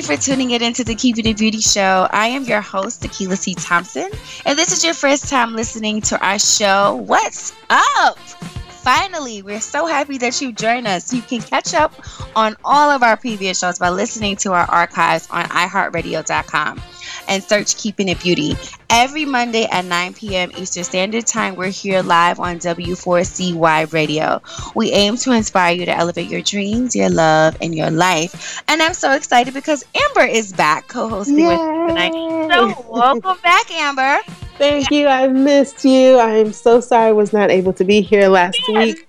You for tuning in into the Keeping It Beauty Show. I am your host, Tequila C. Thompson, and this is your first time listening to our show. What's up? Finally, we're so happy that you joined us. You can catch up on all of our previous shows by listening to our archives on iHeartRadio.com and search Keeping It Beauty. Every Monday at 9 p.m. Eastern Standard Time, we're here live on W4CY Radio. We aim to inspire you to elevate your dreams, your love, and your life. And I'm so excited because Amber is back co hosting with us tonight. So, welcome back, Amber. Thank you. I missed you. I'm so sorry I was not able to be here last yes. week.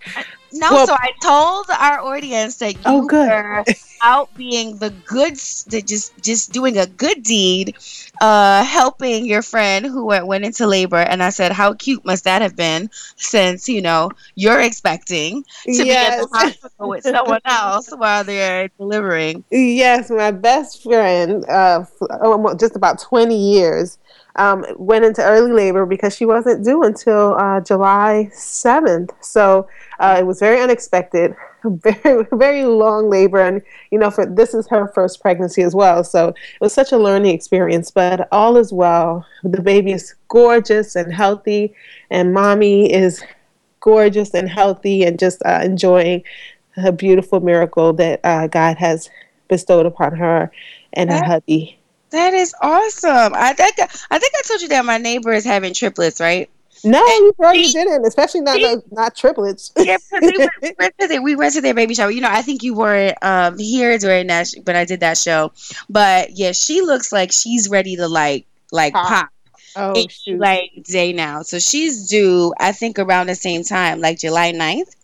No, well, so I told our audience that you oh, good. were out being the good, just just doing a good deed, uh, helping your friend who went, went into labor. And I said, how cute must that have been, since you know you're expecting to yes. be at the hospital with someone else while they're delivering. Yes, my best friend, uh, just about twenty years um, went into early labor because she wasn't due until uh, July 7th. So uh, it was very unexpected, very, very long labor. And, you know, for this is her first pregnancy as well. So it was such a learning experience, but all is well. The baby is gorgeous and healthy, and mommy is gorgeous and healthy and just uh, enjoying a beautiful miracle that uh, God has bestowed upon her and her hubby. That is awesome. I think I think I told you that my neighbor is having triplets, right? No, you probably he, didn't, especially not not triplets. Yeah, we went, to their, we went to their baby shower. You know, I think you weren't um, here during that, sh- but I did that show. But yeah, she looks like she's ready to like like pop. pop. Oh, shoot. like day now. So she's due, I think, around the same time, like July 9th.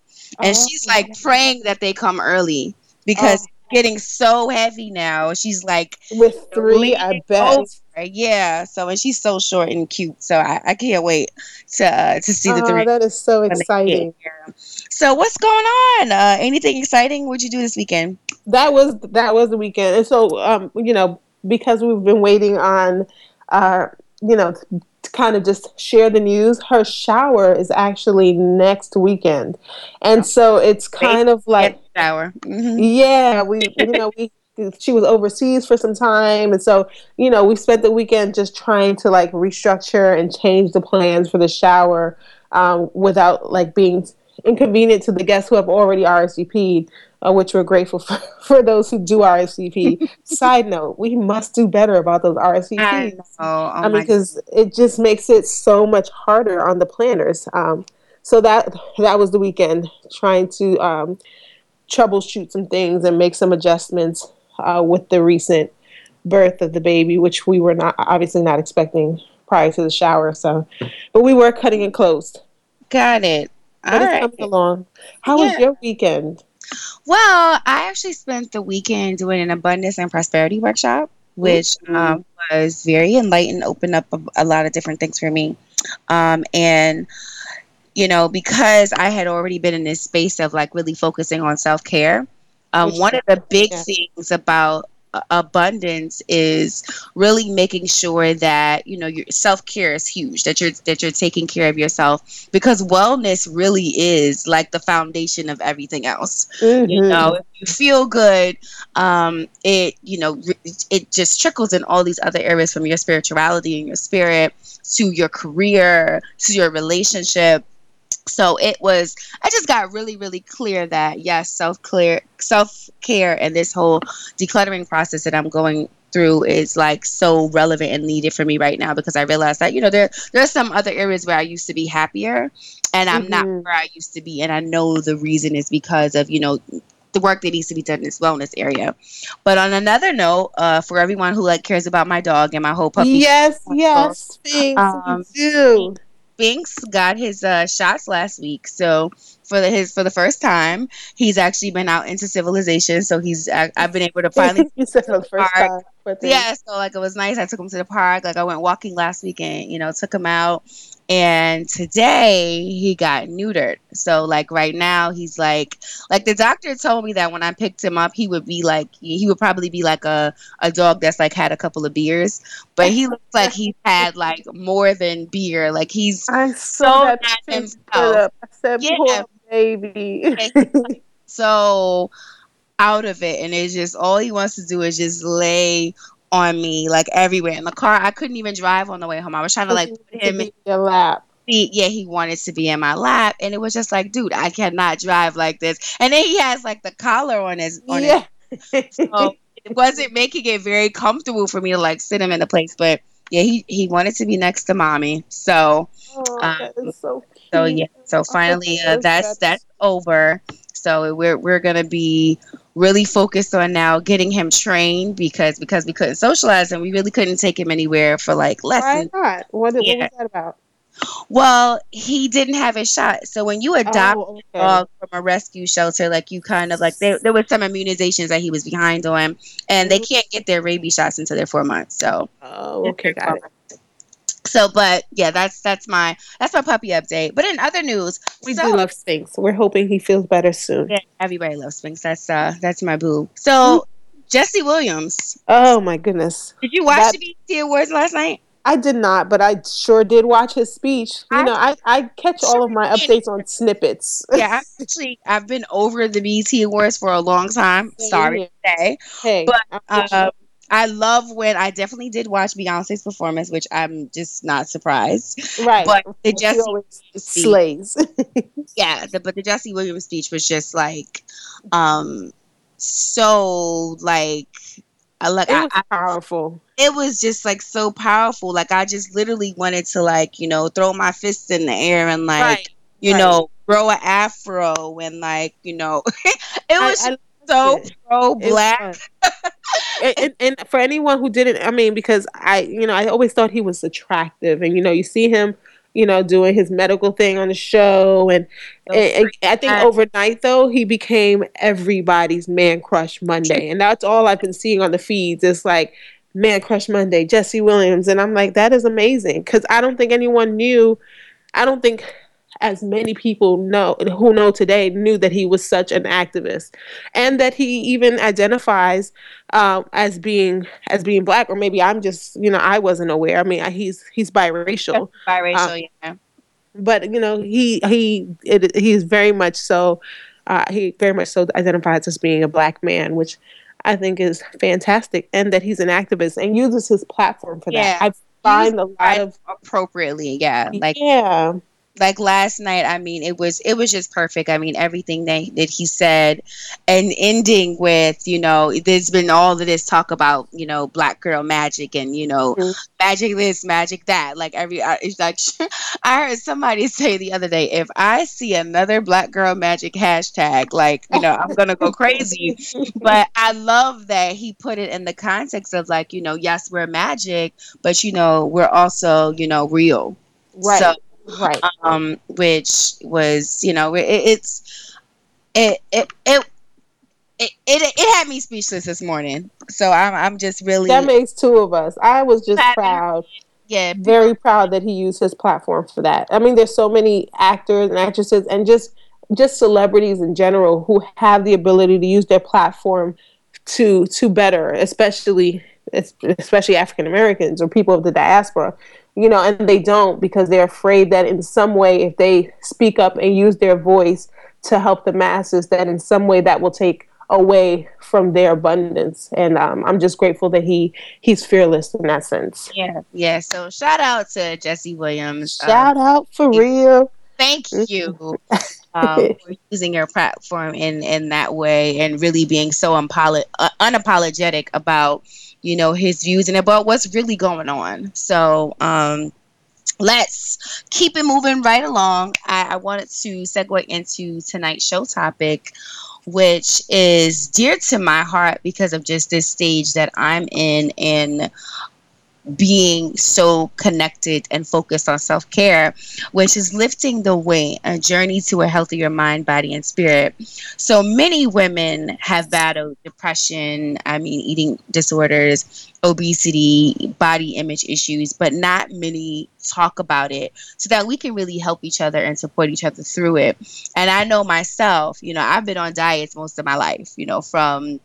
And oh, she's like praying that they come early because oh getting so heavy now. She's like with three, I bet. Over. Yeah. So and she's so short and cute. So I, I can't wait to uh, to see the oh, three. That is so exciting. So what's going on? Uh, anything exciting? What'd you do this weekend? That was that was the weekend, and so um, you know because we've been waiting on uh, you know to kind of just share the news. Her shower is actually next weekend, and so it's kind of like shower. Mm-hmm. Yeah, we you know we she was overseas for some time and so you know we spent the weekend just trying to like restructure and change the plans for the shower um, without like being inconvenient to the guests who have already RSVP'd, uh, which we're grateful for, for those who do RSVP. Side note, we must do better about those RSVPs. I, know. Oh, I mean, because it just makes it so much harder on the planners. Um, so that that was the weekend trying to um, troubleshoot some things and make some adjustments uh, with the recent birth of the baby, which we were not obviously not expecting prior to the shower. So, but we were cutting it close. Got it. All right. coming along. How yeah. was your weekend? Well, I actually spent the weekend doing an abundance and prosperity workshop, which mm-hmm. um, was very enlightened, opened up a, a, lot of different things for me. Um, and, you know, because I had already been in this space of like really focusing on self care, um, one of the big yeah. things about abundance is really making sure that you know your self-care is huge that you're that you're taking care of yourself because wellness really is like the foundation of everything else mm-hmm. you know if you feel good um it you know it just trickles in all these other areas from your spirituality and your spirit to your career to your relationship so it was i just got really really clear that yes self clear self care and this whole decluttering process that i'm going through is like so relevant and needed for me right now because i realized that you know there there's some other areas where i used to be happier and i'm mm-hmm. not where i used to be and i know the reason is because of you know the work that needs to be done in this wellness area. But on another note, uh, for everyone who like cares about my dog and my whole puppy, yes, yes, um, do. Sphinx got his uh, shots last week, so for the, his for the first time, he's actually been out into civilization. So he's I, have been able to finally. you said the first park. time. Yeah, so like it was nice. I took him to the park. Like I went walking last weekend. You know, took him out, and today he got neutered. So like right now he's like like the doctor told me that when i picked him up he would be like he would probably be like a, a dog that's like had a couple of beers. But he looks like he's had like more than beer. Like he's I so not himself. I said, yeah. baby. So out of it. And it's just all he wants to do is just lay on me like everywhere in the car. I couldn't even drive on the way home. I was trying to like put him in your lap. Yeah, he wanted to be in my lap, and it was just like, dude, I cannot drive like this. And then he has like the collar on his on yeah. his, so it wasn't making it very comfortable for me to like sit him in the place. But yeah, he he wanted to be next to mommy. So, oh, um, so, so yeah, so finally uh, that's that's over. So we're we're gonna be really focused on now getting him trained because because we couldn't socialize and we really couldn't take him anywhere for like lessons. Why not? What, yeah. what was that about? Well, he didn't have his shot. So when you adopt oh, okay. a dog from a rescue shelter, like you kind of like there, there was some immunizations that he was behind on, and they mm-hmm. can't get their rabies shots until they're four months. So oh, okay, got it. So, but yeah, that's that's my that's my puppy update. But in other news, we so, do love Sphinx. We're hoping he feels better soon. Yeah, everybody loves Sphinx. That's uh that's my boo. So mm-hmm. Jesse Williams. Oh my goodness! Did you watch that, the BET Awards last night? I did not, but I sure did watch his speech. You I, know, I, I catch all of my updates on snippets. yeah, actually, I've been over the BET Awards for a long time. Sorry to say, hey, but uh, I love when I definitely did watch Beyonce's performance, which I'm just not surprised. Right. But the Jesse slays. yeah, the, but the Jesse Williams speech was just like um so like I like it was I, powerful. It was just like so powerful. Like I just literally wanted to like, you know, throw my fists in the air and like right. you right. know, grow an afro and like, you know, it was I, I so pro black. and, and, for anyone who didn't, I mean, because I, you know, I always thought he was attractive, and you know, you see him, you know, doing his medical thing on the show, and, and, and I think overnight though he became everybody's man crush Monday, and that's all I've been seeing on the feeds. It's like man crush Monday, Jesse Williams, and I'm like, that is amazing because I don't think anyone knew. I don't think as many people know who know today knew that he was such an activist. And that he even identifies um, as being as being black or maybe i'm just you know i wasn't aware. I mean he's he's biracial. Biracial um, yeah. but you know he he it, he's very much so uh, he very much so identifies as being a black man which i think is fantastic and that he's an activist and uses his platform for yeah. that i find a lot of appropriately yeah like yeah like last night i mean it was it was just perfect. I mean everything that, that he said and ending with you know there's been all of this talk about you know black girl magic and you know mm-hmm. magic this magic that. Like every it's like i heard somebody say the other day if i see another black girl magic hashtag like you know i'm gonna go crazy. But i love that he put it in the context of like you know yes we're magic but you know we're also you know real. Right. so right um which was you know it, it's it it it it, it, it had me speechless this morning. So I'm I'm just really That makes two of us. I was just proud. Yeah. Very proud that he used his platform for that. I mean there's so many actors and actresses and just just celebrities in general who have the ability to use their platform to to better, especially especially African Americans or people of the diaspora you know, and they don't because they're afraid that in some way, if they speak up and use their voice to help the masses, that in some way that will take away from their abundance. And um, I'm just grateful that he he's fearless in that sense. Yeah, yeah. So shout out to Jesse Williams. Shout um, out for real. thank you um, for using your platform in in that way and really being so unapolo- uh, unapologetic about you know his views and about what's really going on. So um, let's keep it moving right along. I, I wanted to segue into tonight's show topic, which is dear to my heart because of just this stage that I'm in and being so connected and focused on self care, which is lifting the weight, a journey to a healthier mind, body, and spirit. So many women have battled depression, I mean, eating disorders, obesity, body image issues, but not many talk about it so that we can really help each other and support each other through it. And I know myself, you know, I've been on diets most of my life, you know, from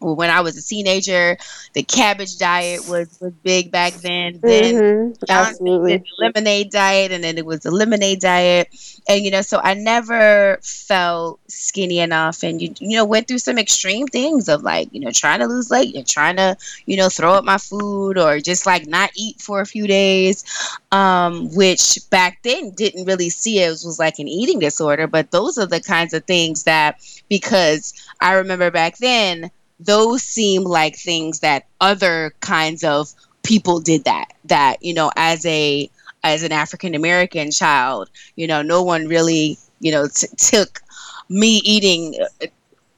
when I was a teenager, the cabbage diet was, was big back then. Then mm-hmm, absolutely. the lemonade diet, and then it was the lemonade diet, and you know, so I never felt skinny enough, and you you know went through some extreme things of like you know trying to lose weight and trying to you know throw up my food or just like not eat for a few days, um, which back then didn't really see it was, like an eating disorder, but those are the kinds of things that because I remember back then those seem like things that other kinds of people did that that you know as a as an african american child you know no one really you know t- took me eating uh,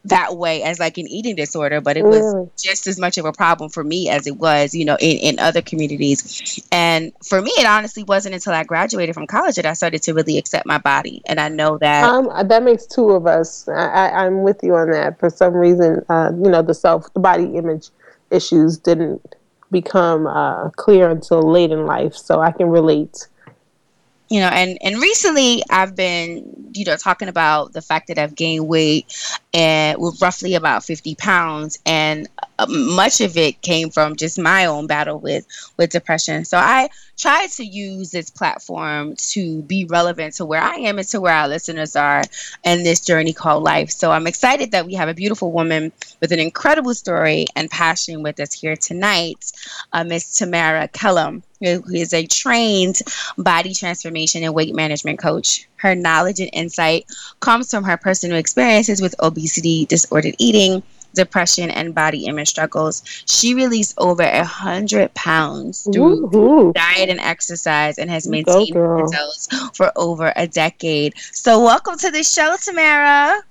that way as like an eating disorder, but it was really? just as much of a problem for me as it was, you know, in, in other communities. And for me, it honestly wasn't until I graduated from college that I started to really accept my body. And I know that um, that makes two of us. I, am with you on that. For some reason, uh, you know, the self, the body image issues didn't become uh, clear until late in life. So I can relate you know and and recently i've been you know talking about the fact that i've gained weight and with roughly about 50 pounds and uh, much of it came from just my own battle with with depression. So i tried to use this platform to be relevant to where i am and to where our listeners are in this journey called life. So i'm excited that we have a beautiful woman with an incredible story and passion with us here tonight uh, miss tamara kellum who is a trained body transformation and weight management coach. Her knowledge and insight comes from her personal experiences with obesity, disordered eating, depression, and body image struggles. She released over a hundred pounds through Woo-hoo. diet and exercise and has maintained those for over a decade. So welcome to the show, Tamara.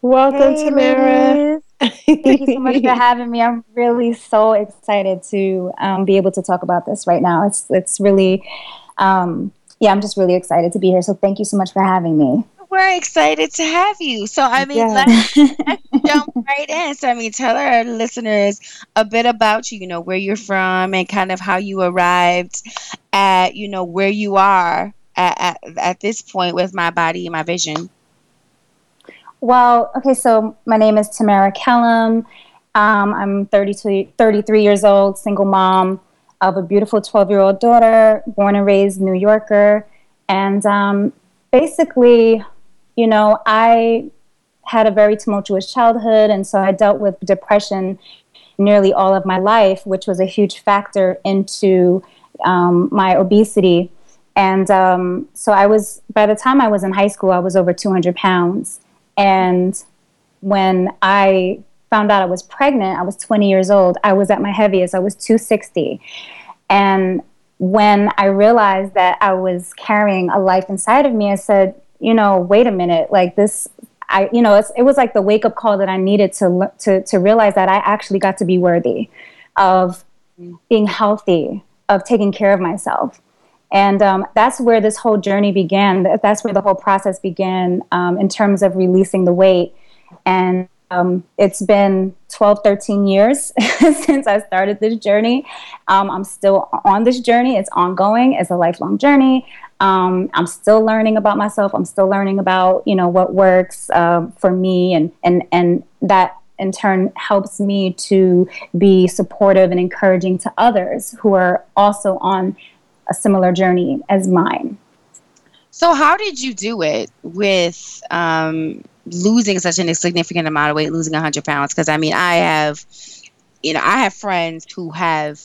Welcome, hey, Tamara. Thank you so much for having me. I'm really so excited to um, be able to talk about this right now. It's it's really, um, yeah, I'm just really excited to be here. So thank you so much for having me. We're excited to have you. So I mean, yeah. let's, let's jump right in. So I mean, tell our listeners a bit about you. You know where you're from and kind of how you arrived at you know where you are at, at, at this point with my body and my vision. Well, okay, so my name is Tamara Kellum. Um, I'm 32, 33 years old, single mom of a beautiful 12 year old daughter, born and raised New Yorker. And um, basically, you know, I had a very tumultuous childhood, and so I dealt with depression nearly all of my life, which was a huge factor into um, my obesity. And um, so I was, by the time I was in high school, I was over 200 pounds. And when I found out I was pregnant, I was 20 years old. I was at my heaviest, I was 260. And when I realized that I was carrying a life inside of me, I said, you know, wait a minute, like this. I, you know, it was like the wake up call that I needed to, to to realize that I actually got to be worthy of mm. being healthy, of taking care of myself. And um, that's where this whole journey began. That's where the whole process began um, in terms of releasing the weight. And um, it's been 12, 13 years since I started this journey. Um, I'm still on this journey. It's ongoing. It's a lifelong journey. Um, I'm still learning about myself. I'm still learning about you know what works uh, for me, and and and that in turn helps me to be supportive and encouraging to others who are also on a similar journey as mine. So, how did you do it with um, losing such a significant amount of weight, losing 100 pounds? Because I mean, I have, you know, I have friends who have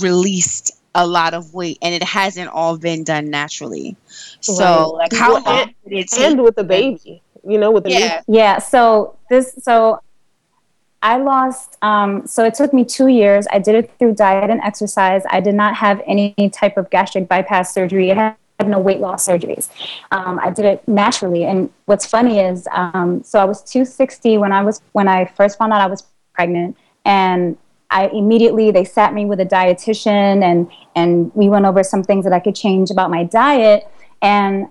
released a lot of weight and it hasn't all been done naturally. So, right. like, how well, long and, did it take? And with the baby, you know, with the yeah. Baby. Yeah. So, this, so I lost, um, so it took me two years. I did it through diet and exercise. I did not have any type of gastric bypass surgery. I had no weight loss surgeries. Um, I did it naturally. And what's funny is, um, so I was 260 when I was when I first found out I was pregnant, and I immediately they sat me with a dietitian and and we went over some things that I could change about my diet. And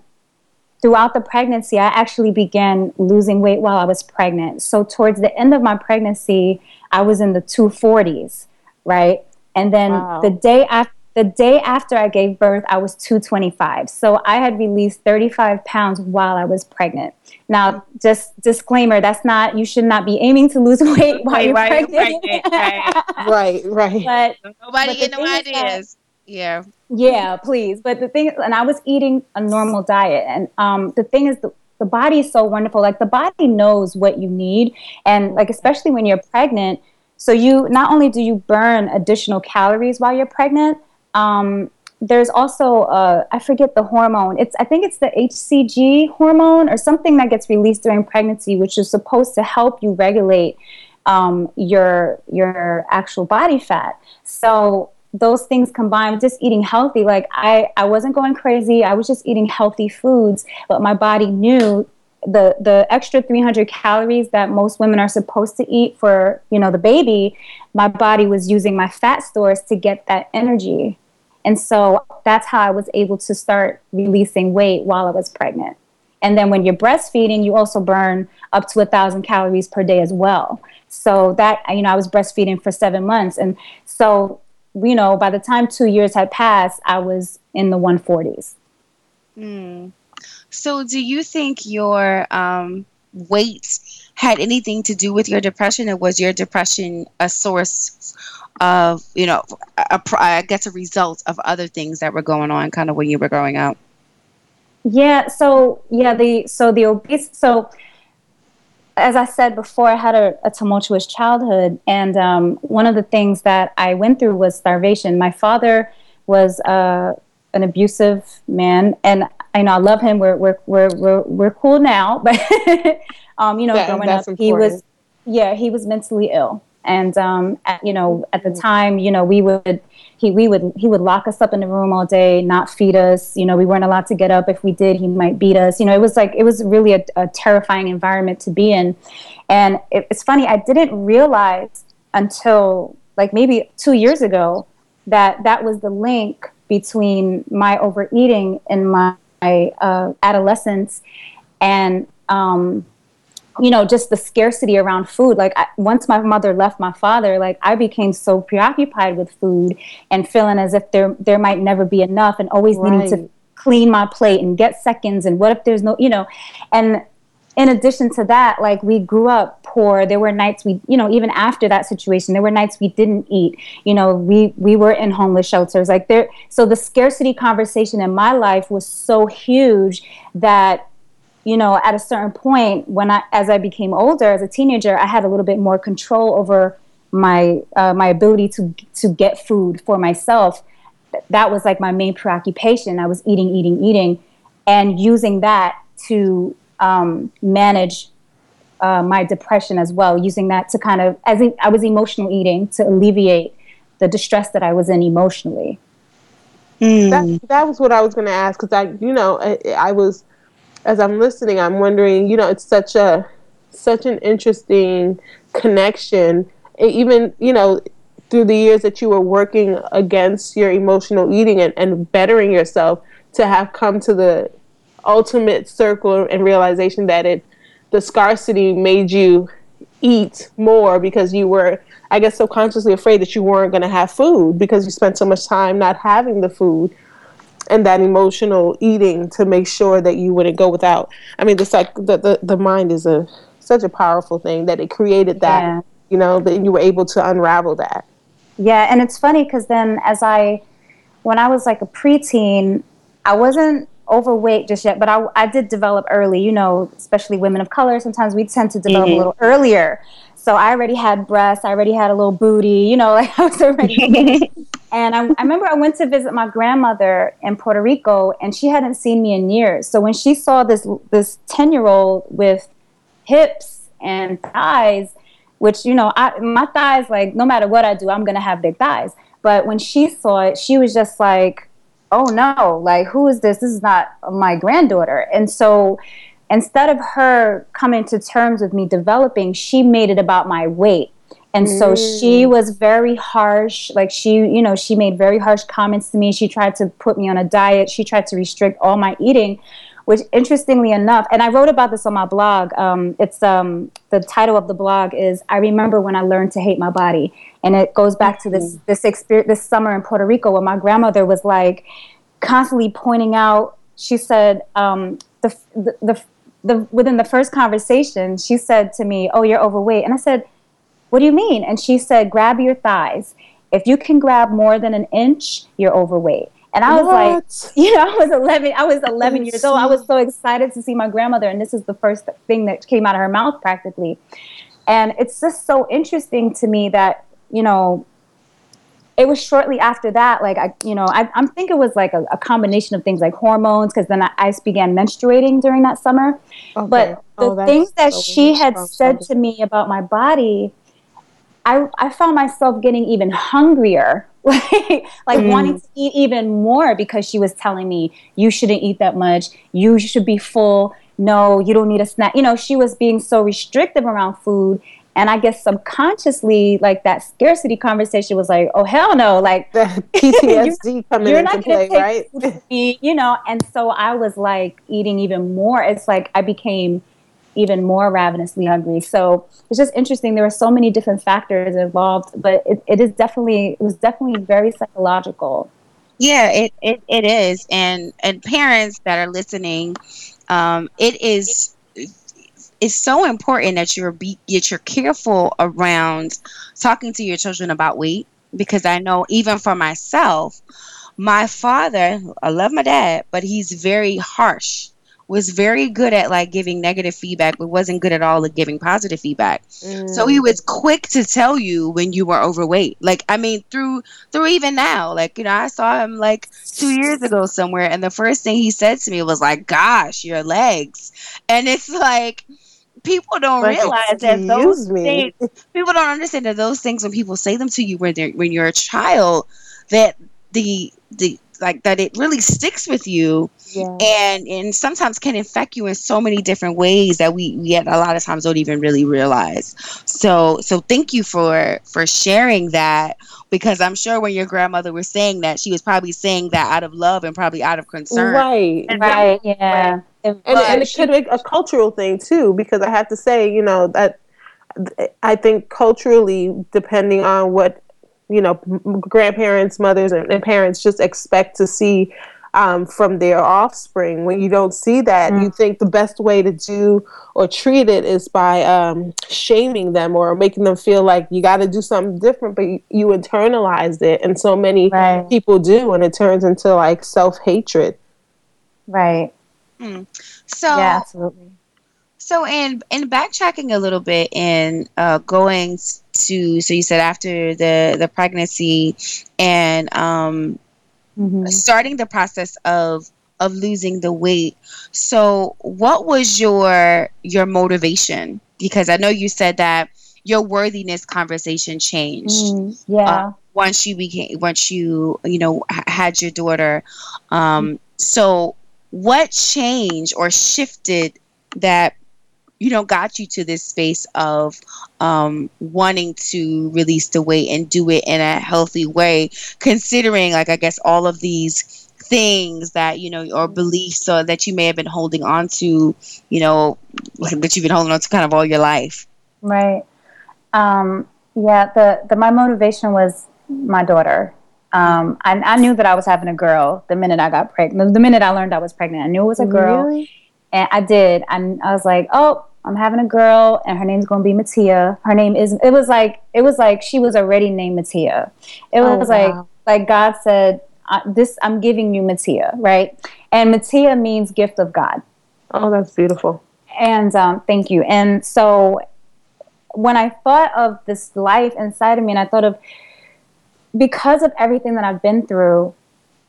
throughout the pregnancy, I actually began losing weight while I was pregnant. So towards the end of my pregnancy, I was in the 240s, right? And then wow. the day after the day after I gave birth, I was 225. So I had released 35 pounds while I was pregnant. Now, just disclaimer, that's not, you should not be aiming to lose weight while you're pregnant. pregnant. right, right. But nobody get no ideas. Yeah. Yeah, please. But the thing, and I was eating a normal diet. And um, the thing is, the, the body is so wonderful. Like the body knows what you need. And like, especially when you're pregnant, so you not only do you burn additional calories while you're pregnant, um, there's also uh, I forget the hormone. It's I think it's the HCG hormone or something that gets released during pregnancy, which is supposed to help you regulate um, your your actual body fat. So those things combined with just eating healthy like I, I wasn't going crazy i was just eating healthy foods but my body knew the the extra 300 calories that most women are supposed to eat for you know the baby my body was using my fat stores to get that energy and so that's how I was able to start releasing weight while I was pregnant. And then when you're breastfeeding, you also burn up to a thousand calories per day as well. So that, you know, I was breastfeeding for seven months. And so, you know, by the time two years had passed, I was in the 140s. Mm. So do you think your um, weight had anything to do with your depression or was your depression a source of you know a, a, I guess a result of other things that were going on kind of when you were growing up yeah so yeah the so the obese so as I said before, I had a, a tumultuous childhood, and um, one of the things that I went through was starvation. My father was uh, an abusive man, and I know I love him. We're we're we're we're, we're cool now, but um, you know, that, growing up, important. he was yeah, he was mentally ill, and um, at, you know at the time you know we would he we would he would lock us up in the room all day not feed us. You know we weren't allowed to get up. If we did he might beat us. You know it was like it was really a, a terrifying environment to be in. And it, it's funny i didn't realize until like maybe two years ago that that was the link between my overeating in my, my uh, adolescence and um, you know just the scarcity around food. Like I, once my mother left my father like i became so preoccupied with food and feeling as if there there might never be enough and always right. needing to clean my plate and get seconds and what if there's no you know and in addition to that like we grew up poor. There were nights we you know even after that situation there were nights we didn't eat. You know we we were in homeless shelters. Like there so the scarcity conversation in my life was so huge that you know, at a certain point, when I, as I became older, as a teenager, I had a little bit more control over my uh, my ability to to get food for myself. That was like my main preoccupation. I was eating, eating, eating, and using that to um, manage uh, my depression as well. Using that to kind of as I was emotional eating to alleviate the distress that I was in emotionally. Mm. That, that was what I was going to ask because I, you know, I, I was as I'm listening, I'm wondering, you know, it's such a such an interesting connection. Even, you know, through the years that you were working against your emotional eating and, and bettering yourself to have come to the ultimate circle and realization that it the scarcity made you eat more because you were I guess subconsciously afraid that you weren't going to have food because you spent so much time not having the food and that emotional eating to make sure that you wouldn't go without. I mean, the psych, the, the, the mind is a such a powerful thing that it created that, yeah. you know, that you were able to unravel that. Yeah, and it's funny because then as I, when I was like a preteen, I wasn't overweight just yet, but I, I did develop early, you know, especially women of color. Sometimes we tend to develop mm-hmm. a little earlier. So I already had breasts, I already had a little booty, you know, like I was already And I, I remember I went to visit my grandmother in Puerto Rico, and she hadn't seen me in years. So when she saw this this ten year old with hips and thighs, which you know, I, my thighs like no matter what I do, I'm gonna have big thighs. But when she saw it, she was just like, "Oh no! Like who is this? This is not my granddaughter." And so instead of her coming to terms with me developing, she made it about my weight and so she mm. was very harsh. Like she, you know, she made very harsh comments to me. She tried to put me on a diet. She tried to restrict all my eating, which interestingly enough, and I wrote about this on my blog. Um, it's um, the title of the blog is "I remember when I learned to hate my body," and it goes back to this mm. this experience this summer in Puerto Rico where my grandmother was like constantly pointing out. She said um, the, the the the within the first conversation, she said to me, "Oh, you're overweight," and I said what do you mean? And she said, Grab your thighs. If you can grab more than an inch, you're overweight. And I was what? like, you know, I was 11, I was 11 years old. I was so excited to see my grandmother. And this is the first thing that came out of her mouth practically. And it's just so interesting to me that, you know, it was shortly after that, like I, you know, I, I think it was like a, a combination of things like hormones, because then I, I, began menstruating during that summer. Okay. But the oh, things that so she had said to me about my body I, I found myself getting even hungrier, like, like mm. wanting to eat even more because she was telling me, you shouldn't eat that much. You should be full. No, you don't need a snack. You know, she was being so restrictive around food. And I guess subconsciously, like that scarcity conversation was like, oh, hell no. Like, the PTSD coming you're into play, right? Me, you know, and so I was like eating even more. It's like I became even more ravenously hungry. So it's just interesting. There were so many different factors involved, but it, it is definitely it was definitely very psychological. Yeah, it, it, it is. And and parents that are listening, um, it is it's so important that you're be that you're careful around talking to your children about weight because I know even for myself, my father, I love my dad, but he's very harsh was very good at like giving negative feedback, but wasn't good at all at giving positive feedback. Mm. So he was quick to tell you when you were overweight. Like I mean, through through even now, like you know, I saw him like two years ago somewhere, and the first thing he said to me was like, "Gosh, your legs," and it's like people don't like, realize that those me. things people don't understand that those things when people say them to you when they're when you're a child that the the like that it really sticks with you yeah. and and sometimes can infect you in so many different ways that we yet a lot of times don't even really realize. So so thank you for for sharing that because i'm sure when your grandmother was saying that she was probably saying that out of love and probably out of concern. Right and right yeah. And, and it could be a cultural thing too because i have to say you know that i think culturally depending on what you know grandparents mothers and, and parents just expect to see um, from their offspring when you don't see that mm. you think the best way to do or treat it is by um, shaming them or making them feel like you got to do something different but you, you internalized it and so many right. people do and it turns into like self-hatred right mm. so yeah absolutely so in in backtracking a little bit and uh, going to so you said after the the pregnancy and um, mm-hmm. starting the process of of losing the weight. So what was your your motivation? Because I know you said that your worthiness conversation changed. Mm, yeah. Uh, once you became once you you know had your daughter um so what changed or shifted that you know got you to this space of um, wanting to release the weight and do it in a healthy way considering like i guess all of these things that you know or beliefs or that you may have been holding on to you know that you've been holding on to kind of all your life right um, yeah the, the my motivation was my daughter um, I, I knew that I was having a girl the minute I got pregnant. The minute I learned I was pregnant, I knew it was a girl, really? and I did. And I was like, "Oh, I'm having a girl and her name's going to be Matia. Her name is it was like it was like she was already named Matia. It was oh, wow. like like God said this I'm giving you Matia, right? And Matia means gift of God. Oh, that's beautiful. And um, thank you. And so when I thought of this life inside of me and I thought of because of everything that I've been through,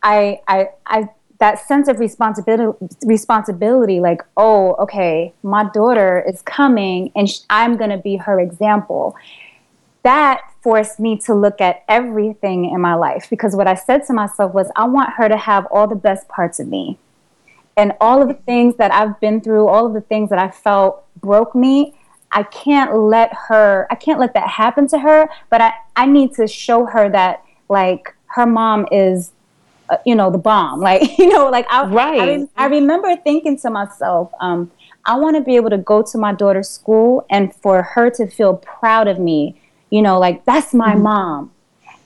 I, I, I, that sense of responsibility, responsibility, like, oh, okay, my daughter is coming, and I'm going to be her example. That forced me to look at everything in my life because what I said to myself was, I want her to have all the best parts of me. And all of the things that I've been through, all of the things that I felt broke me, I can't let her, I can't let that happen to her, but I, I need to show her that, like, her mom is, uh, you know, the bomb. Like, you know, like, I, right. I, I remember thinking to myself, um, I want to be able to go to my daughter's school and for her to feel proud of me. You know, like, that's my mm-hmm. mom.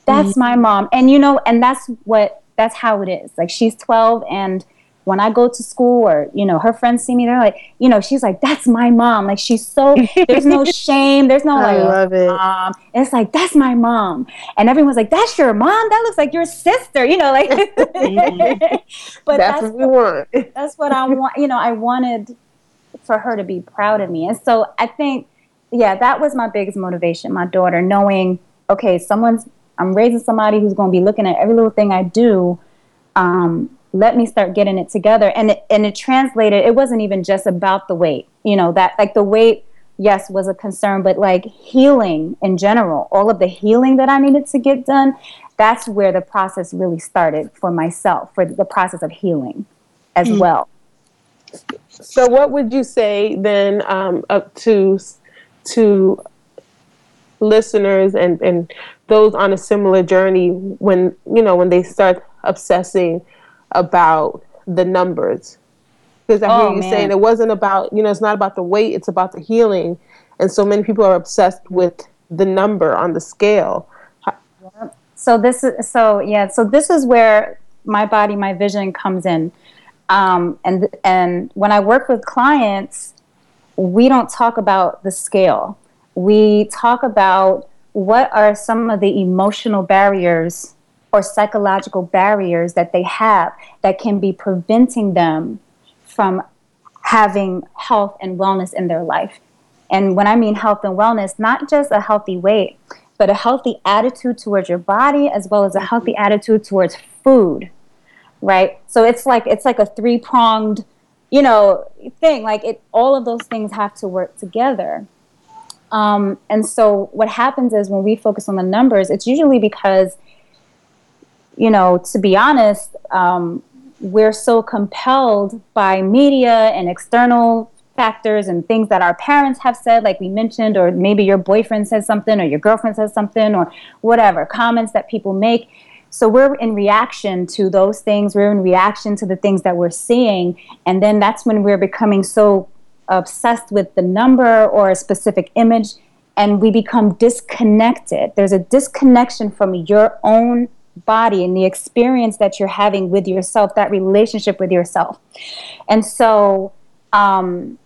That's mm-hmm. my mom. And, you know, and that's what, that's how it is. Like, she's 12 and, when I go to school or, you know, her friends see me, they're like, you know, she's like, that's my mom. Like she's so, there's no shame. There's no I like, love it. mom. it's like, that's my mom. And everyone's like, that's your mom? That looks like your sister, you know, like, but that's, that's what we want. That's what I want. You know, I wanted for her to be proud of me. And so I think, yeah, that was my biggest motivation, my daughter, knowing, okay, someone's, I'm raising somebody who's going to be looking at every little thing I do. Um, let me start getting it together. And it, and it translated it wasn't even just about the weight you know that like the weight yes was a concern but like healing in general all of the healing that i needed to get done that's where the process really started for myself for the process of healing as mm. well. So what would you say then um, up to to listeners and and those on a similar journey when you know when they start obsessing about the numbers. Because I hear oh, you man. saying it wasn't about you know it's not about the weight it's about the healing. And so many people are obsessed with the number on the scale. So this is so yeah so this is where my body my vision comes in. Um, and and when I work with clients we don't talk about the scale. We talk about what are some of the emotional barriers or psychological barriers that they have that can be preventing them from having health and wellness in their life. And when I mean health and wellness, not just a healthy weight, but a healthy attitude towards your body as well as a healthy attitude towards food. Right? So it's like it's like a three-pronged, you know, thing. Like it all of those things have to work together. Um, and so what happens is when we focus on the numbers, it's usually because you know, to be honest, um, we're so compelled by media and external factors and things that our parents have said, like we mentioned, or maybe your boyfriend says something, or your girlfriend says something, or whatever, comments that people make. So we're in reaction to those things, we're in reaction to the things that we're seeing, and then that's when we're becoming so obsessed with the number or a specific image, and we become disconnected. There's a disconnection from your own body and the experience that you're having with yourself, that relationship with yourself. And so um,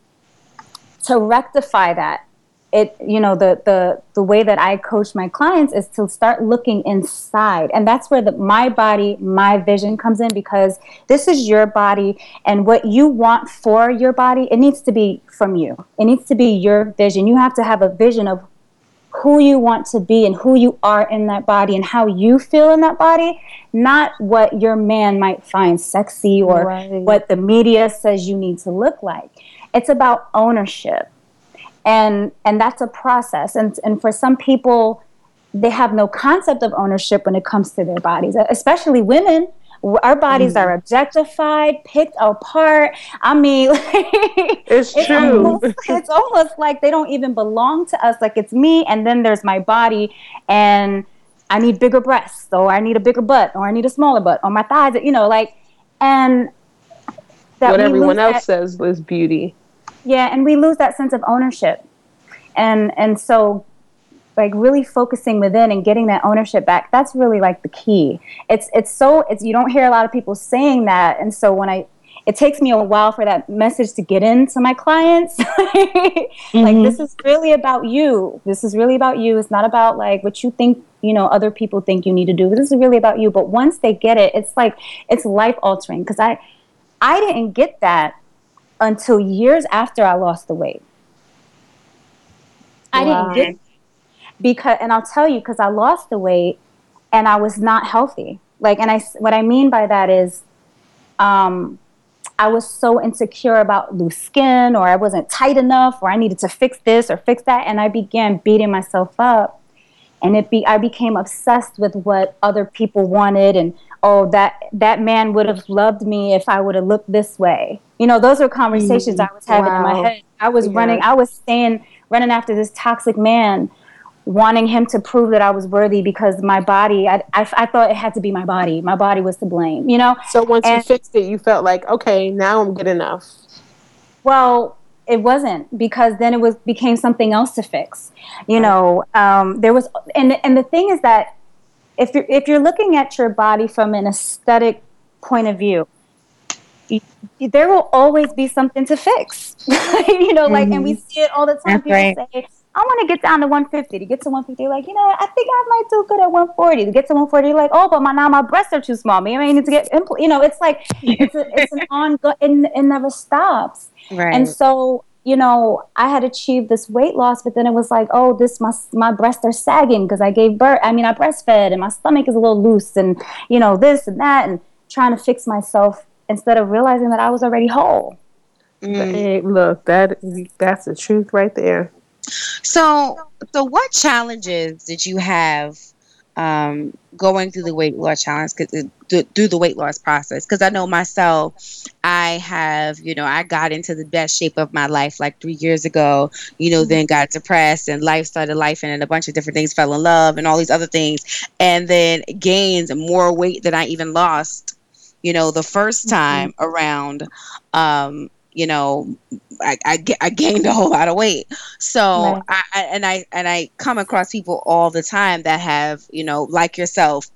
to rectify that, it you know the the the way that I coach my clients is to start looking inside. And that's where the my body my vision comes in because this is your body and what you want for your body it needs to be from you. It needs to be your vision. You have to have a vision of who you want to be and who you are in that body and how you feel in that body, not what your man might find sexy or right. what the media says you need to look like. It's about ownership. And and that's a process. And and for some people they have no concept of ownership when it comes to their bodies, especially women our bodies mm. are objectified, picked apart. I mean, it's, it's true. Almost, it's almost like they don't even belong to us. Like it's me, and then there's my body, and I need bigger breasts, or I need a bigger butt, or I need a smaller butt, or my thighs. You know, like, and what everyone else that, says is beauty. Yeah, and we lose that sense of ownership, and and so like really focusing within and getting that ownership back that's really like the key. It's it's so it's you don't hear a lot of people saying that and so when i it takes me a while for that message to get into my clients. Mm-hmm. like this is really about you. This is really about you. It's not about like what you think you know other people think you need to do. This is really about you. But once they get it it's like it's life altering because i i didn't get that until years after i lost the weight. I didn't get because and I'll tell you because I lost the weight and I was not healthy. Like, and I, what I mean by that is, um, I was so insecure about loose skin, or I wasn't tight enough, or I needed to fix this or fix that, and I began beating myself up. And it be I became obsessed with what other people wanted, and oh, that that man would have loved me if I would have looked this way. You know, those were conversations mm, I was having wow. in my head. I was yeah. running, I was staying, running after this toxic man wanting him to prove that I was worthy because my body, I, I, I, thought it had to be my body. My body was to blame, you know? So once and, you fixed it, you felt like, okay, now I'm good enough. Well, it wasn't because then it was became something else to fix. You know, um, there was, and, and the thing is that if you're, if you're looking at your body from an aesthetic point of view, there will always be something to fix. you know, mm-hmm. like, and we mm-hmm. see it all the time. That's People right. say, I want to get down to 150. To get to 150, like, you know, I think I might do good at 140. To get to 140, like, oh, but my now my breasts are too small. Maybe I need to get, impl-. you know, it's like it's a, it's an ongoing. It, it never stops. Right. And so, you know, I had achieved this weight loss, but then it was like, oh, this my my breasts are sagging because I gave birth. I mean, I breastfed, and my stomach is a little loose, and you know, this and that, and trying to fix myself instead of realizing that I was already whole. Mm. Hey, look, that that's the truth right there. So, so what challenges did you have um, going through the weight loss challenge uh, through the weight loss process? Because I know myself, I have, you know, I got into the best shape of my life like three years ago. You know, then got depressed and life started life and a bunch of different things, fell in love and all these other things, and then gained more weight than I even lost. You know, the first mm-hmm. time mm-hmm. around. Um, you know, I, I, I gained a whole lot of weight. So right. I, I, and I and I come across people all the time that have you know like yourself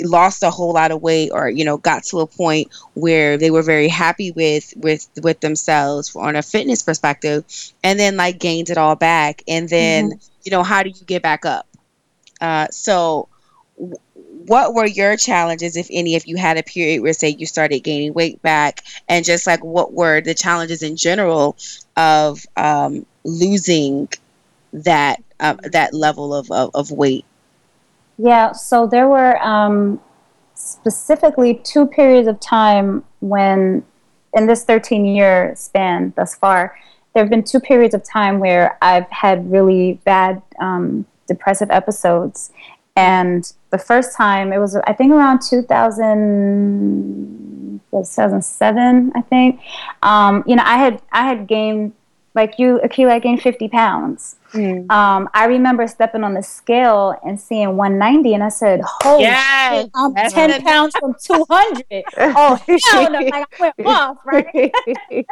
lost a whole lot of weight or you know got to a point where they were very happy with with with themselves on a fitness perspective and then like gained it all back and then mm-hmm. you know how do you get back up uh, so what were your challenges, if any, if you had a period where, say, you started gaining weight back, and just like what were the challenges in general of um, losing that uh, that level of, of, of, weight? Yeah, so there were um, specifically two periods of time when, in this 13 year span thus far, there have been two periods of time where I've had really bad um, depressive episodes. And the first time, it was, I think, around 2000, 2007, I think. Um, you know, I had, I had gained, like you, Akila, I gained 50 pounds. Mm. Um, I remember stepping on the scale and seeing 190, and I said, "Holy yes, shit, I'm 10 pounds from 200." oh hell no! Like I went off, right? I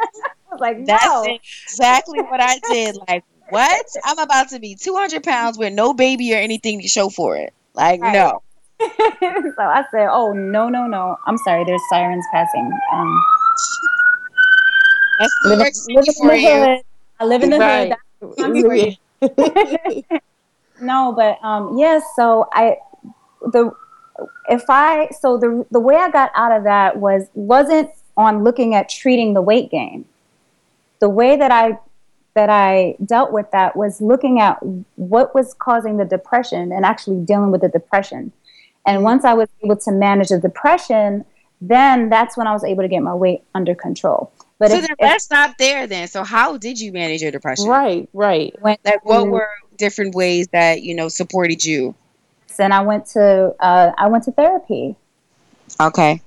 was like, "That's no. exactly what I did." Like, what? I'm about to be 200 pounds with no baby or anything to show for it. Like, right. no. so I said, oh, no, no, no. I'm sorry, there's sirens passing. Um, That's New York City for you. I live in the right. hood. no, but um, yes. Yeah, so I the if I so the the way I got out of that was wasn't on looking at treating the weight gain. The way that I that I dealt with that was looking at what was causing the depression and actually dealing with the depression. And once I was able to manage the depression, then that's when I was able to get my weight under control. But so if, then let's stop there then. So how did you manage your depression? Right, right. When, like what were different ways that you know supported you? And I went to uh, I went to therapy. Okay.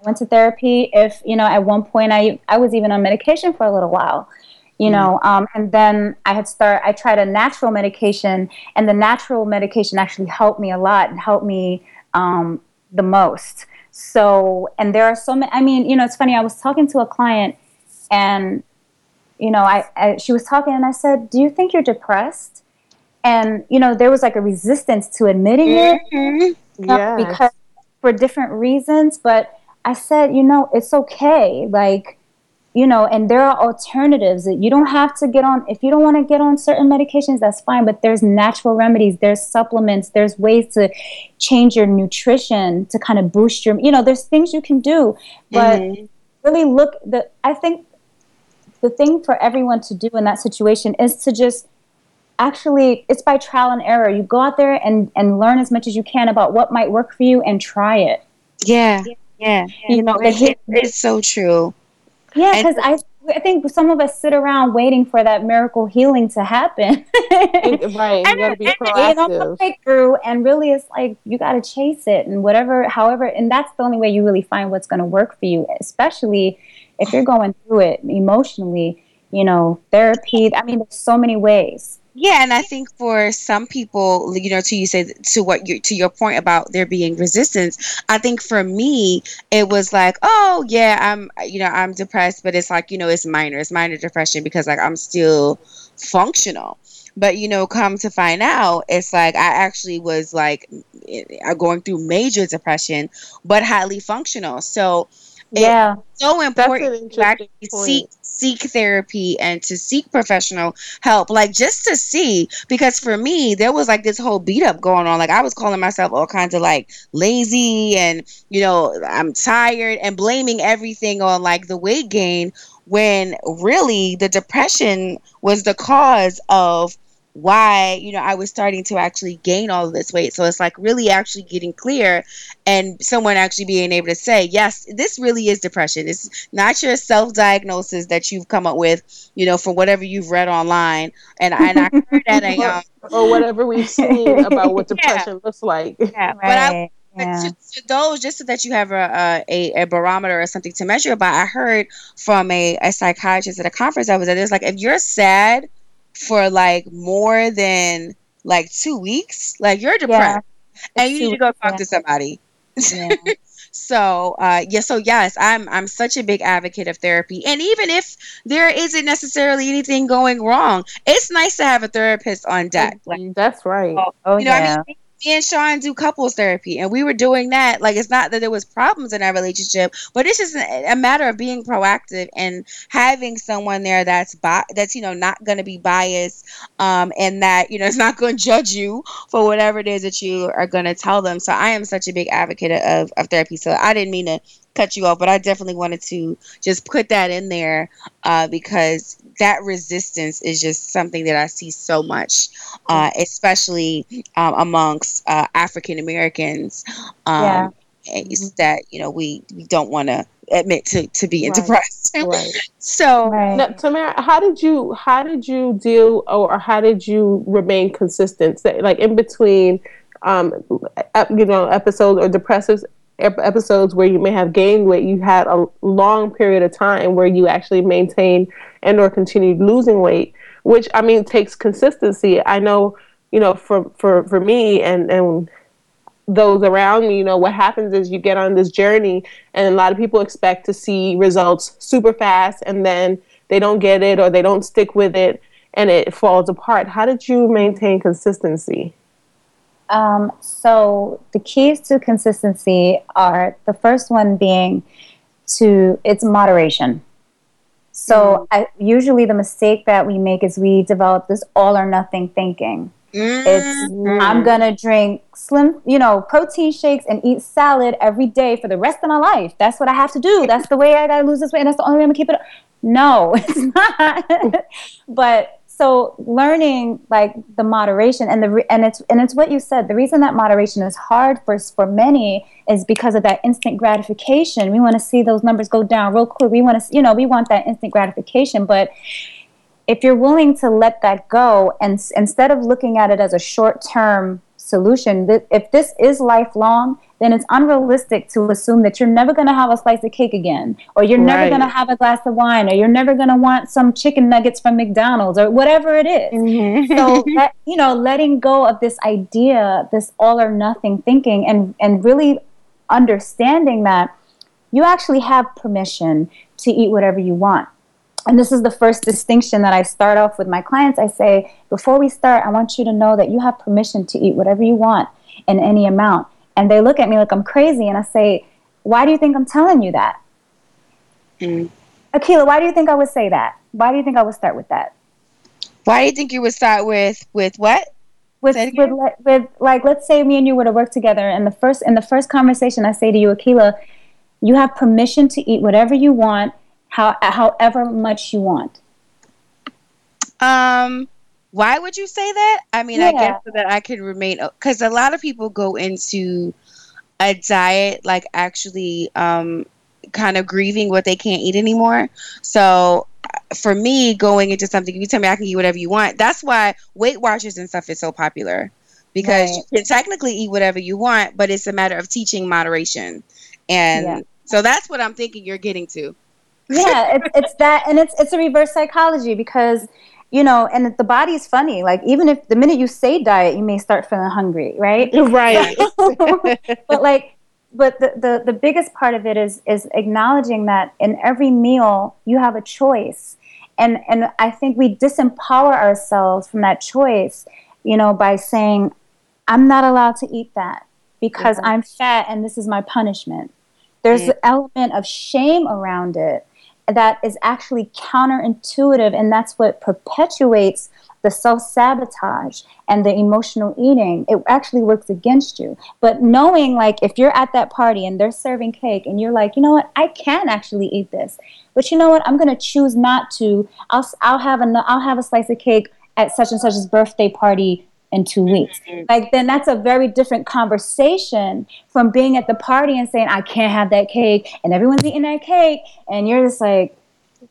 I went to therapy. If you know, at one point I I was even on medication for a little while you know mm-hmm. um, and then i had start i tried a natural medication and the natural medication actually helped me a lot and helped me um, the most so and there are so many i mean you know it's funny i was talking to a client and you know I, I she was talking and i said do you think you're depressed and you know there was like a resistance to admitting mm-hmm. it yes. because for different reasons but i said you know it's okay like you know and there are alternatives that you don't have to get on if you don't want to get on certain medications that's fine but there's natural remedies there's supplements there's ways to change your nutrition to kind of boost your you know there's things you can do but mm-hmm. really look the i think the thing for everyone to do in that situation is to just actually it's by trial and error. You go out there and and learn as much as you can about what might work for you and try it. Yeah, yeah. You know, it's, it's so true. Yeah, because I I think some of us sit around waiting for that miracle healing to happen. right, you gotta be proactive. breakthrough, and really, it's like you got to chase it, and whatever, however, and that's the only way you really find what's going to work for you, especially if you're going through it emotionally. You know, therapy. I mean, there's so many ways. Yeah, and I think for some people, you know, to you say to what you to your point about there being resistance, I think for me it was like, oh yeah, I'm you know I'm depressed, but it's like you know it's minor, it's minor depression because like I'm still functional. But you know, come to find out, it's like I actually was like eh, eh, going through major depression, but highly functional. So yeah, so important to actually seek seek therapy and to seek professional help, like just to see. Because for me, there was like this whole beat up going on. Like I was calling myself all kinds of like lazy and you know I'm tired and blaming everything on like the weight gain when really the depression was the cause of why you know I was starting to actually gain all of this weight. So it's like really actually getting clear, and someone actually being able to say, yes, this really is depression. It's not your self diagnosis that you've come up with, you know, from whatever you've read online. And, and I heard that a, um, or whatever we've seen about what depression yeah. looks like. Yeah, right. but I. Yeah. To, to, those, just so that you have a, a, a barometer or something to measure by, I heard from a, a psychiatrist at a conference I was at. It was like, if you're sad for like more than like two weeks, like you're depressed yeah, and you need to go talk yeah. to somebody. Yeah. so uh, yeah, so yes, I'm I'm such a big advocate of therapy, and even if there isn't necessarily anything going wrong, it's nice to have a therapist on deck. Like, That's right. Oh, you know, yeah. I mean, me and Sean do couples therapy, and we were doing that. Like, it's not that there was problems in our relationship, but it's just a, a matter of being proactive and having someone there that's bi- that's you know not going to be biased, um, and that you know is not going to judge you for whatever it is that you are going to tell them. So I am such a big advocate of of therapy. So I didn't mean to cut you off, but I definitely wanted to just put that in there uh, because that resistance is just something that I see so much, uh, especially um, amongst uh, African Americans. Um, yeah. Mm-hmm. That you know we, we don't want to admit to, to being right. depressed. right. So, right. Now, Tamara, how did you how did you deal or how did you remain consistent? Like in between, um, you know, episodes or depressive episodes where you may have gained weight, you had a long period of time where you actually maintained and or continued losing weight, which I mean takes consistency. I know, you know, for for for me and and those around me, you know, what happens is you get on this journey and a lot of people expect to see results super fast and then they don't get it or they don't stick with it and it falls apart. How did you maintain consistency? Um, so the keys to consistency are the first one being to it's moderation. So mm. I, usually the mistake that we make is we develop this all or nothing thinking. Mm. It's I'm gonna drink slim, you know, protein shakes and eat salad every day for the rest of my life. That's what I have to do. That's the way I gotta lose this weight, and that's the only way I'm gonna keep it. No, it's not. but so learning like the moderation and the and it's and it's what you said the reason that moderation is hard for for many is because of that instant gratification. We want to see those numbers go down real quick. We want to you know we want that instant gratification but if you're willing to let that go and instead of looking at it as a short term solution if this is lifelong then it's unrealistic to assume that you're never going to have a slice of cake again, or you're right. never going to have a glass of wine, or you're never going to want some chicken nuggets from McDonald's, or whatever it is. Mm-hmm. so, that, you know, letting go of this idea, this all or nothing thinking, and and really understanding that you actually have permission to eat whatever you want. And this is the first distinction that I start off with my clients. I say, before we start, I want you to know that you have permission to eat whatever you want in any amount and they look at me like I'm crazy, and I say, "Why do you think I'm telling you that?" Mm. Akila, why do you think I would say that? Why do you think I would start with that? Why do you think you would start with with what? With with, with like let's say me and you were to work together, and the first in the first conversation I say to you, Akila, you have permission to eat whatever you want, how however much you want. Um, Why would you say that? I mean, I guess so that I can remain because a lot of people go into a diet like actually um, kind of grieving what they can't eat anymore. So for me, going into something, you tell me I can eat whatever you want. That's why Weight Watchers and stuff is so popular because right. you can technically eat whatever you want, but it's a matter of teaching moderation. And yeah. so that's what I'm thinking you're getting to. yeah, it's, it's that, and it's it's a reverse psychology because you know, and the body's funny. Like even if the minute you say diet, you may start feeling hungry, right? Right. but like but the, the, the biggest part of it is is acknowledging that in every meal you have a choice and and i think we disempower ourselves from that choice you know by saying i'm not allowed to eat that because mm-hmm. i'm fat and this is my punishment there's mm-hmm. an element of shame around it that is actually counterintuitive and that's what perpetuates the self sabotage and the emotional eating, it actually works against you. But knowing, like, if you're at that party and they're serving cake and you're like, you know what, I can actually eat this, but you know what, I'm to choose not to. I'll, I'll, have a, I'll have a slice of cake at such and such's birthday party in two weeks. Mm-hmm. Like, then that's a very different conversation from being at the party and saying, I can't have that cake, and everyone's eating that cake, and you're just like,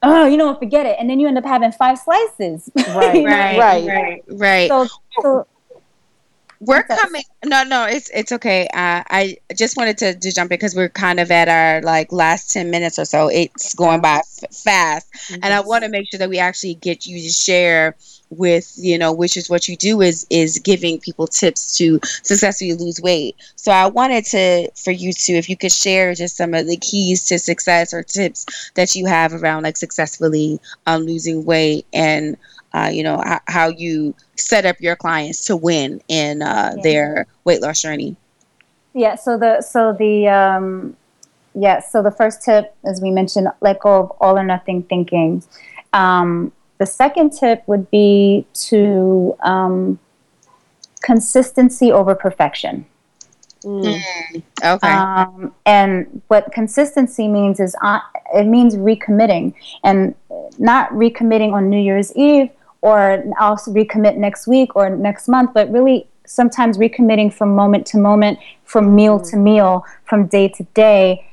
oh, you know what, forget it. And then you end up having five slices. Right, right, right, right, right. So, so we're coming. No no it's it's okay. Uh, i just wanted to, to jump in because we're kind of at our like last 10 minutes or so. It's going by f- fast. Mm-hmm. and i want to make sure that we actually get you to share with you know which is what you do is is giving people tips to successfully lose weight. So i wanted to for you to if you could share just some of the keys to success or tips that you have around like successfully um, losing weight and uh, you know h- how you set up your clients to win in uh, yeah. their weight loss journey yeah so the so the um yeah so the first tip as we mentioned let go of all or nothing thinking um, the second tip would be to um, consistency over perfection. Mm. Okay. Um, and what consistency means is uh, it means recommitting and not recommitting on New Year's Eve or I'll recommit next week or next month, but really sometimes recommitting from moment to moment, from meal mm. to meal, from day to day,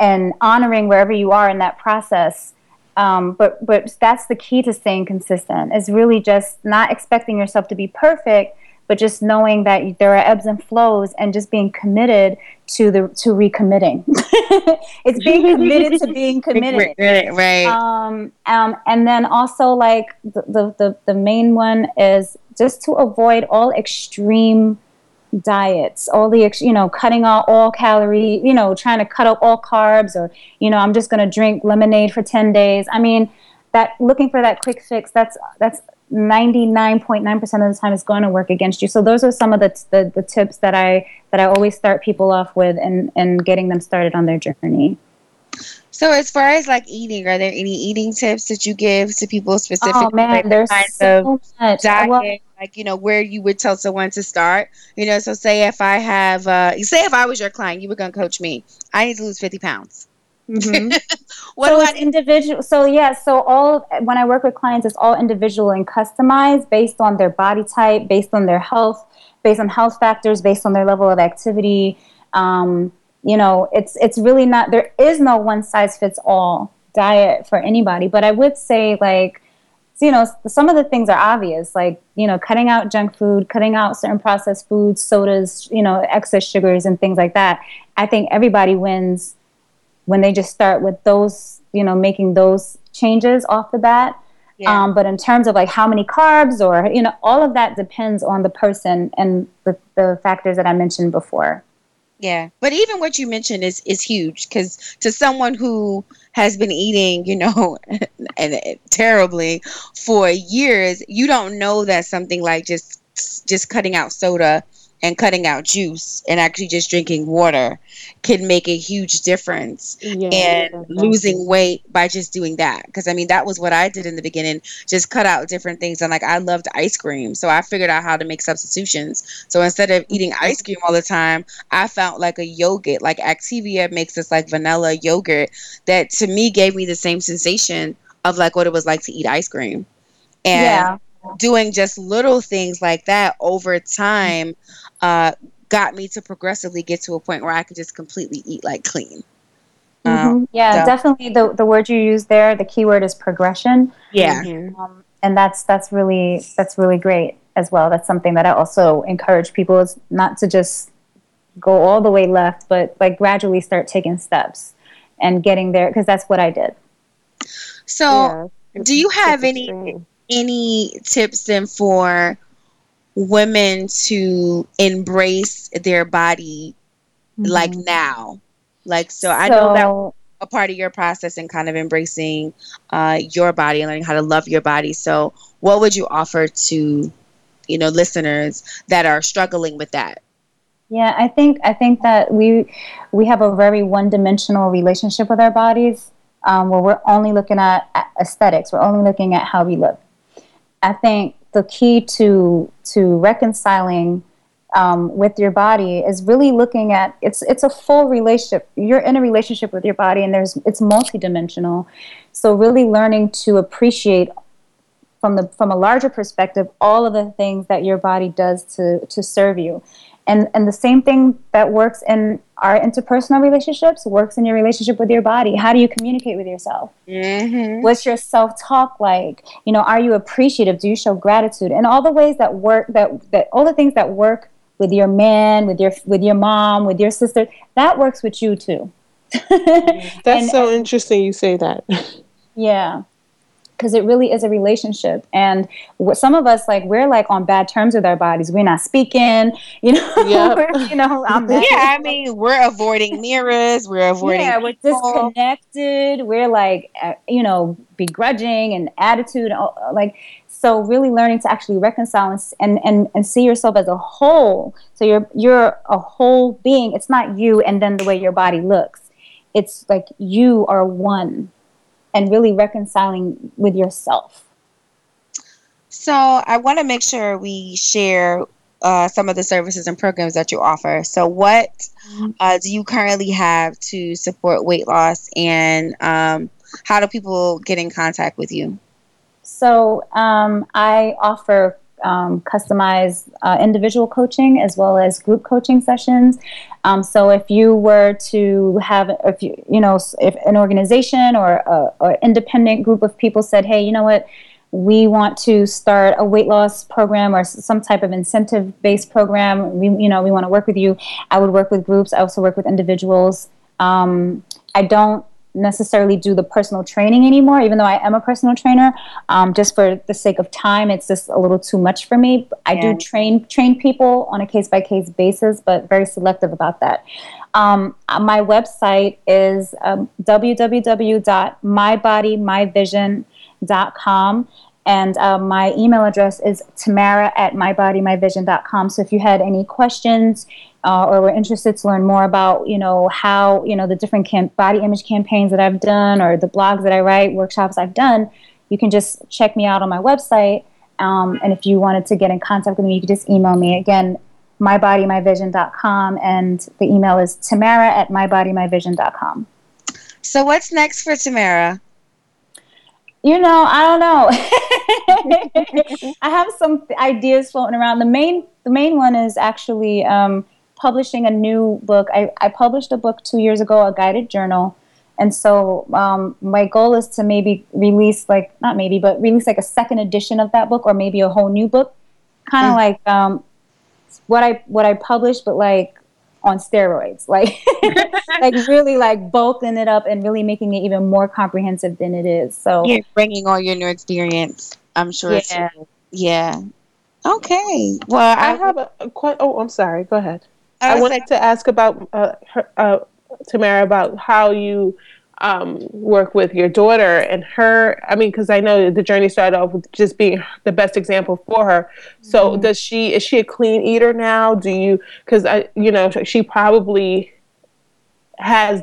and honoring wherever you are in that process um, but but that's the key to staying consistent is really just not expecting yourself to be perfect, but just knowing that there are ebbs and flows and just being committed to the to recommitting. it's being committed to being committed. Right. right. Um, um, and then also like the, the, the, the main one is just to avoid all extreme diets all the you know cutting out all calorie you know trying to cut out all carbs or you know i'm just going to drink lemonade for 10 days i mean that looking for that quick fix that's that's 99.9% of the time is going to work against you so those are some of the, the, the tips that i that i always start people off with and and getting them started on their journey so, as far as like eating, are there any eating tips that you give to people specifically? Oh man, there's so much. Diet, well, like you know, where you would tell someone to start. You know, so say if I have, uh, say if I was your client, you were gonna coach me. I need to lose fifty pounds. Mm-hmm. what so it's I- individual. So yeah, so all when I work with clients, it's all individual and customized based on their body type, based on their health, based on health factors, based on their level of activity. Um, you know it's it's really not there is no one size fits all diet for anybody but i would say like you know some of the things are obvious like you know cutting out junk food cutting out certain processed foods sodas you know excess sugars and things like that i think everybody wins when they just start with those you know making those changes off the bat. Yeah. um, but in terms of like how many carbs or you know all of that depends on the person and the, the factors that i mentioned before. Yeah, but even what you mentioned is is huge because to someone who has been eating, you know, and, and terribly for years, you don't know that something like just just cutting out soda and cutting out juice and actually just drinking water can make a huge difference yeah, and losing weight by just doing that. Because i mean that was what i did in the beginning just cut out different things and like i loved ice cream so i figured out how to make substitutions. So instead of eating mm-hmm. ice cream all the time i found like a yogurt like activia makes this like vanilla yogurt that to me gave me the same sensation of like what it was like to eat ice cream. And yeah. doing just little things like that over time uh, got me to progressively get to a point where I could just completely eat like clean. Mm-hmm. Um, yeah, so- definitely. The the word you use there, the key word is progression. yeah. Mhm. um, and that's that's really that's really great as well. That's something that I also encourage people is not to just go all the way left, but like gradually start taking steps and getting there because that's what I did. So, Yeah. do you have any any tips then for women to embrace their body like Mhm. now? Like, so I know that a part of your process and kind of embracing uh, your body and learning how to love your body. So, what would you offer to, you know, listeners that are struggling with that? Yeah, I think I think that we we have a very one-dimensional relationship with our bodies, um, where we're only looking at aesthetics. We're only looking at how we look. I think the key to to reconciling um, with your body is really looking at it's it's a full relationship. You're in a relationship with your body, and there's it's multidimensional. So really learning to appreciate from the from a larger perspective all of the things that your body does to to serve you and and the same thing that works in our interpersonal relationships works in your relationship with your body how do you communicate with yourself Mm-hmm. what's your self-talk like you know are you appreciative do you show gratitude and all the ways that work that that all the things that work with your man with your with your mom with your sister that works with you too That's And- so interesting you say that. Yeah. Because it really is a relationship. And some of us, like, we're like on bad terms with our bodies. We're not speaking, you know, Yep. you know, I'm. Yeah, I mean, we're avoiding mirrors, we're avoiding. Yeah, we're disconnected. We're like, you know, begrudging and attitude. uh, Like, so really learning to actually reconcile and, and, and see yourself as a whole. So you're, you're a whole being. It's not you and then the way your body looks. It's like you are one and really reconciling with yourself. So I want to make sure we share uh, some of the services and programs that you offer. So what uh, do you currently have to support weight loss, and um, how do people get in contact with you? So um, I offer um, customized uh, individual coaching as well as group coaching sessions. Um, so if you were to have, if you you know, if an organization or a or independent group of people said, hey, you know what, we want to start a weight loss program or some type of incentive based program. We you know we want to work with you. I would work with groups. I also work with individuals. Um, I don't necessarily do the personal training anymore, even though I am a personal trainer. Um, just for the sake of time, it's just a little too much for me. I Yeah. do train train people on a case by case basis, but very selective about that. Um, my website is um, www.mybodymyvision.com. And uh, my email address is tamara at mybodymyvision.com. So if you had any questions uh, or were interested to learn more about, you know, how, you know, the different cam- body image campaigns that I've done or the blogs that I write, workshops I've done, you can just check me out on my website. Um, and if you wanted to get in contact with me, you could just email me. Again, mybodymyvision.com. And the email is tamara at mybodymyvision.com. So what's next for Tamara? You know, I don't know. I have some ideas floating around. The main, the main one is actually um, publishing a new book. I, I published a book two years ago, a guided journal, and so um, my goal is to maybe release, like not maybe, but release like a second edition of that book, or maybe a whole new book, kind of Mm. like um, what I what I published, but like on steroids, like like really like bulking it up and really making it even more comprehensive than it is. So You're bringing all your new experience. I'm sure. Yeah. Yeah. Okay. Well, I I, have a, a quite. Oh, I'm sorry. Go ahead. I wanted to ask about uh, her, uh, Tamara about how you um, work with your daughter and her. I mean, because I know the journey started off with just being the best example for her. So, does she is she a clean eater now? Do you? Because I, you know, she probably has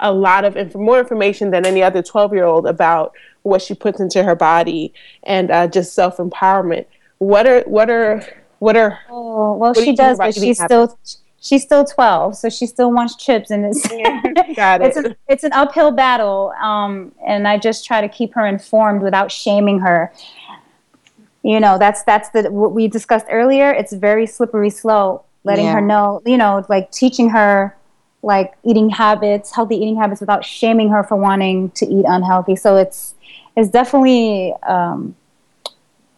a lot of inf- more information than any other 12 year old about what she puts into her body and uh, just self empowerment. What are what are what are Oh well, do she does, but she's still she's still twelve, so she still wants chips, and it's got it's it? an it's an uphill battle. Um, and I just try to keep her informed without shaming her. you know that's that's the what we discussed earlier it's very slippery slope letting Yeah. her know you know like teaching her like eating habits healthy eating habits without shaming her for wanting to eat unhealthy so it's it's definitely um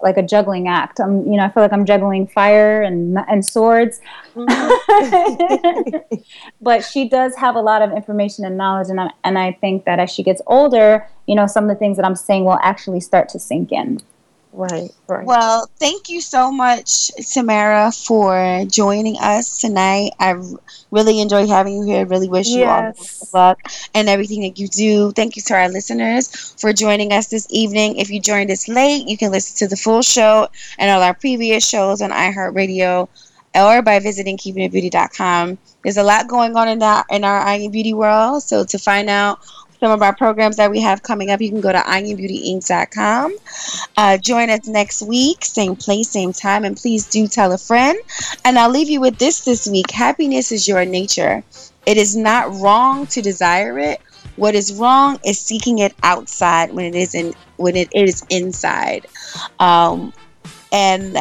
like a juggling act. I'm you know i feel like i'm juggling fire and and swords. Mm-hmm. But she does have a lot of information and knowledge and I, and I think that as she gets older you know some of the things that i'm saying will actually start to sink in Right, right. Well, thank you so much, Tamara, for joining us tonight. I really enjoyed having you here. I Really wish you all the best luck and everything that you do. Thank you to our listeners for joining us this evening. If you joined us late, you can listen to the full show and all our previous shows on iHeartRadio or by visiting keepingitbeauty.com. There's a lot going on in our in our I Beauty world. So to find out some of our programs that we have coming up, you can go to iambeautyinc.com. Uh, join us next week, same place, same time, and please do tell a friend. And I'll leave you with this this week happiness is your nature. It is not wrong to desire it. What is wrong is seeking it outside when it is in when it is inside. Um, and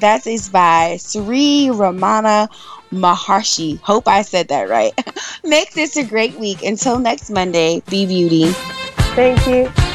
that is by Sri Ramana Maharshi. Hope I said that right. Make this a great week. Until next Monday, be beauty. Thank you.